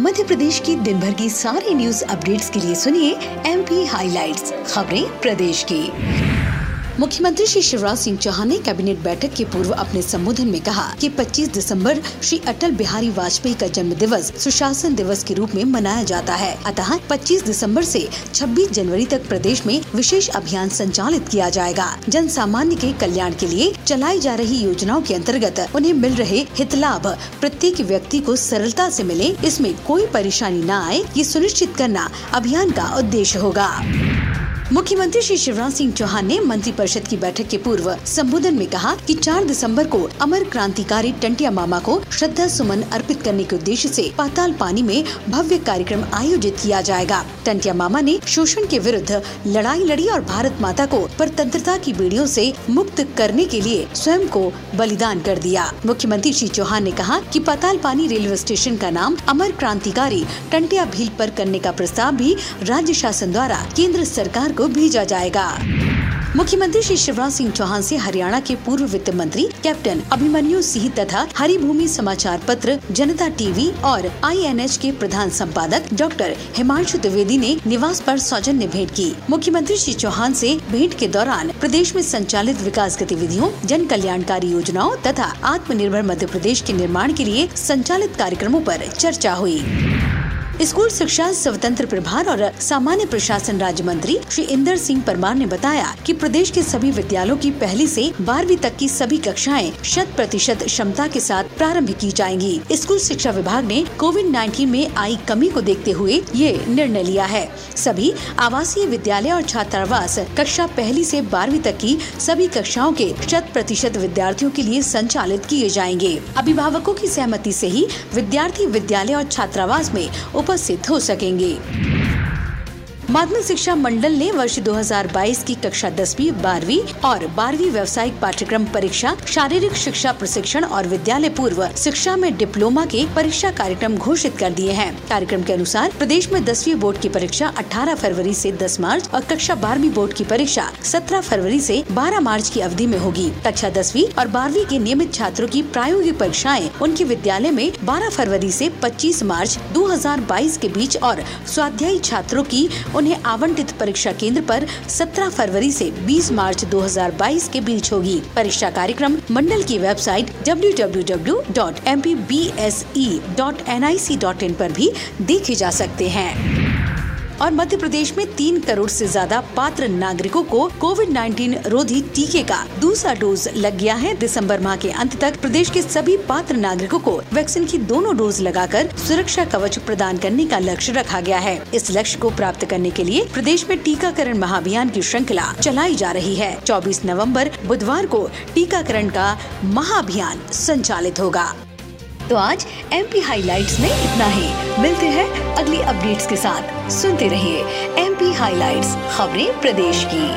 मध्य प्रदेश की दिन भर की सारी न्यूज़ अपडेट्स के लिए सुनिए एमपी हाइलाइट्स खबरें प्रदेश की। मुख्यमंत्री श्री शिवराज सिंह चौहान ने कैबिनेट बैठक के पूर्व अपने संबोधन में कहा कि 25 दिसंबर श्री अटल बिहारी वाजपेयी का जन्म दिवस सुशासन दिवस के रूप में मनाया जाता है। अतः 25 दिसंबर से 26 जनवरी तक प्रदेश में विशेष अभियान संचालित किया जाएगा। जन सामान्य के कल्याण के लिए चलाई जा रही योजनाओं के अंतर्गत उन्हें मिल रहे हित लाभ प्रत्येक व्यक्ति को सरलता ऐसी मिले। इसमें कोई परेशानी न आए, ये सुनिश्चित करना अभियान का उद्देश्य होगा। मुख्यमंत्री श्री शिवराज सिंह चौहान ने मंत्रिपरिषद की बैठक के पूर्व संबोधन में कहा कि 4 दिसंबर को अमर क्रांतिकारी टंटिया मामा को श्रद्धा सुमन अर्पित करने के उद्देश्य से पाताल पानी में भव्य कार्यक्रम आयोजित किया जाएगा। टंटिया मामा ने शोषण के विरुद्ध लड़ाई लड़ी और भारत माता को परतंत्रता की बेड़ियों से मुक्त करने के लिए स्वयं को बलिदान कर दिया। मुख्यमंत्री श्री चौहान ने कहा कि पाताल पानी रेलवे स्टेशन का नाम अमर क्रांतिकारी टंटिया भील पर करने का प्रस्ताव भी राज्य शासन द्वारा केंद्र सरकार को भेजा जाएगा। मुख्यमंत्री श्री शिवराज सिंह चौहान से हरियाणा के पूर्व वित्त मंत्री कैप्टन अभिमन्यु सिंह तथा हरिभूमि समाचार पत्र, जनता टीवी और आईएनएच के प्रधान संपादक डॉक्टर हिमांशु द्विवेदी ने निवास पर सौजन्य भेंट की। मुख्यमंत्री श्री चौहान से भेंट के दौरान प्रदेश में संचालित विकास गतिविधियों जन कल्याणकारी योजनाओं तथा आत्मनिर्भर मध्य प्रदेश के निर्माण के लिए संचालित कार्यक्रमों आरोप चर्चा हुई। स्कूल शिक्षा, स्वतंत्र प्रभार और सामान्य प्रशासन राज्य मंत्री श्री इंदर सिंह परमार ने बताया कि प्रदेश के सभी विद्यालयों की पहली से बारहवीं तक की सभी कक्षाएँ शत प्रतिशत क्षमता के साथ प्रारंभ की जाएँगी। स्कूल शिक्षा विभाग ने कोविड 19 में आई कमी को देखते हुए ये निर्णय लिया है। सभी आवासीय विद्यालय और छात्रावास कक्षा पहली से बारहवीं तक की सभी कक्षाओं के शत प्रतिशत विद्यार्थियों के लिए संचालित किए जाएँगे। अभिभावकों की सहमति से ही विद्यार्थी विद्यालय और छात्रावास में उपस्थित हो सकेंगे। माध्यमिक शिक्षा मंडल ने वर्ष 2022 की कक्षा दसवीं, बारहवीं और बारहवीं व्यावसायिक पाठ्यक्रम परीक्षा, शारीरिक शिक्षा प्रशिक्षण और विद्यालय पूर्व शिक्षा में डिप्लोमा के परीक्षा कार्यक्रम घोषित कर दिए हैं। कार्यक्रम के अनुसार प्रदेश में दसवीं बोर्ड की परीक्षा 18 फरवरी से 10 मार्च और कक्षा बारहवीं बोर्ड की परीक्षा 17 फरवरी से 12 मार्च की अवधि में होगी। कक्षा दसवीं और बारहवीं के नियमित छात्रों की प्रायोगिक परीक्षाएँ उनके विद्यालय में बारह फरवरी ऐसी पच्चीस मार्च दो हज़ार बाईस के बीच और स्वाध्यायी छात्रों की उन्हें आवंटित परीक्षा केंद्र पर 17 फरवरी से 20 मार्च 2022 के बीच होगी। परीक्षा कार्यक्रम मंडल की वेबसाइट www.mpbse.nic.in पर भी देखे जा सकते हैं। और मध्य प्रदेश में तीन करोड़ से ज़्यादा पात्र नागरिकों को कोविड 19 रोधी टीके का दूसरा डोज लग गया है। दिसंबर माह के अंत तक प्रदेश के सभी पात्र नागरिकों को वैक्सीन की दोनों डोज लगाकर सुरक्षा कवच प्रदान करने का लक्ष्य रखा गया है। इस लक्ष्य को प्राप्त करने के लिए प्रदेश में टीकाकरण महाअभियान की श्रृंखला चलाई जा रही है। 24 नवंबर बुधवार को टीकाकरण का महाअभियान संचालित होगा। तो आज एम पी हाईलाइट्स में इतना ही। मिलते हैं अगली अपडेट्स के साथ। सुनते रहिए एम पी हाईलाइट्स खबरें प्रदेश की।